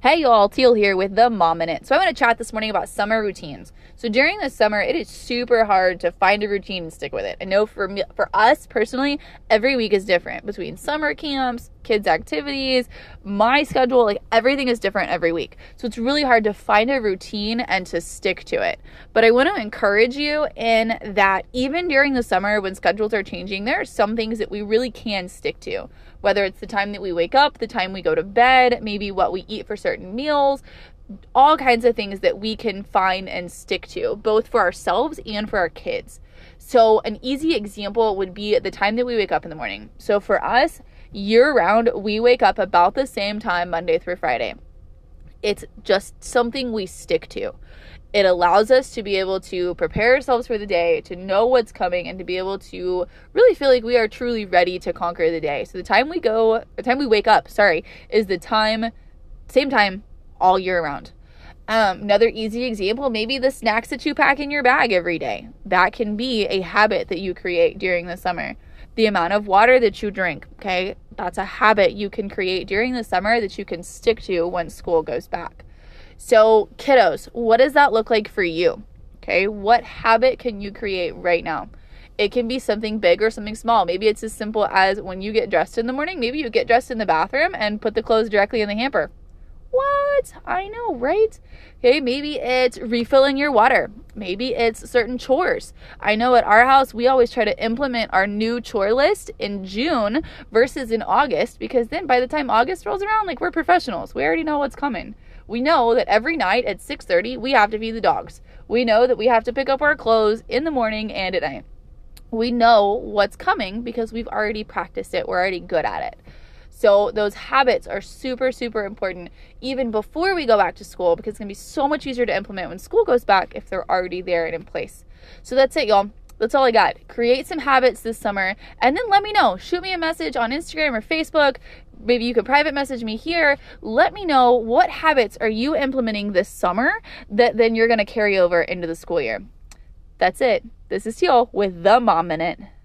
Hey y'all, Teal here with the Mom Minute. So I want to chat this morning about summer routines. So during the summer, it is super hard to find a routine and stick with it. I know for me, for us personally, every week is different between summer camps, kids activities, my schedule, like everything is different every week. So it's really hard to find a routine and to stick to it. But I want to encourage you in that even during the summer when schedules are changing, there are some things that we really can stick to whether it's the time that we wake up, the time we go to bed, maybe what we eat for certain meals, all kinds of things that we can find and stick to, both for ourselves and for our kids. So, an easy example would be the time that we wake up in the morning. So, for us, year round, we wake up about the same time Monday through Friday. It's just something we stick to. It allows us to be able to prepare ourselves for the day, to know what's coming, and to be able to really feel like we are truly ready to conquer the day. So the time we go, the time we wake up, sorry, is the time, same time all year round. Um, another easy example, maybe the snacks that you pack in your bag every day. That can be a habit that you create during the summer. The amount of water that you drink, okay, that's a habit you can create during the summer that you can stick to when school goes back. So, kiddos, what does that look like for you? Okay, what habit can you create right now? It can be something big or something small. Maybe it's as simple as when you get dressed in the morning, maybe you get dressed in the bathroom and put the clothes directly in the hamper. What? I know, right? Okay, maybe it's refilling your water. Maybe it's certain chores. I know at our house, we always try to implement our new chore list in June versus in August because then by the time August rolls around, like we're professionals, we already know what's coming. We know that every night at 6:30 we have to feed the dogs. We know that we have to pick up our clothes in the morning and at night. We know what's coming because we've already practiced it. We're already good at it. So those habits are super super important even before we go back to school because it's going to be so much easier to implement when school goes back if they're already there and in place. So that's it y'all. That's all I got. Create some habits this summer and then let me know. Shoot me a message on Instagram or Facebook. Maybe you could private message me here. Let me know what habits are you implementing this summer that then you're going to carry over into the school year. That's it. This is Teal with the Mom Minute.